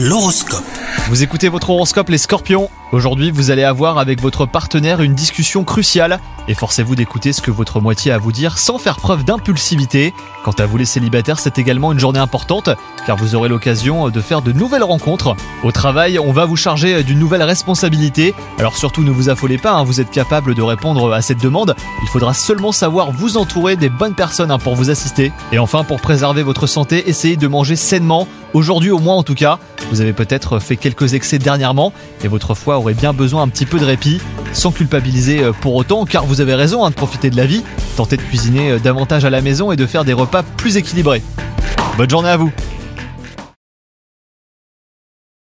L'horoscope. Vous écoutez votre horoscope les scorpions Aujourd'hui vous allez avoir avec votre partenaire une discussion cruciale et forcez-vous d'écouter ce que votre moitié a à vous dire sans faire preuve d'impulsivité. Quant à vous les célibataires c'est également une journée importante car vous aurez l'occasion de faire de nouvelles rencontres. Au travail on va vous charger d'une nouvelle responsabilité alors surtout ne vous affolez pas, hein, vous êtes capable de répondre à cette demande. Il faudra seulement savoir vous entourer des bonnes personnes hein, pour vous assister. Et enfin pour préserver votre santé essayez de manger sainement, aujourd'hui au moins en tout cas. Vous avez peut-être fait quelques excès dernièrement et votre foie aurait bien besoin un petit peu de répit, sans culpabiliser euh, pour autant, car vous avez raison hein, de profiter de la vie, tentez de cuisiner euh, davantage à la maison et de faire des repas plus équilibrés. Bonne journée à vous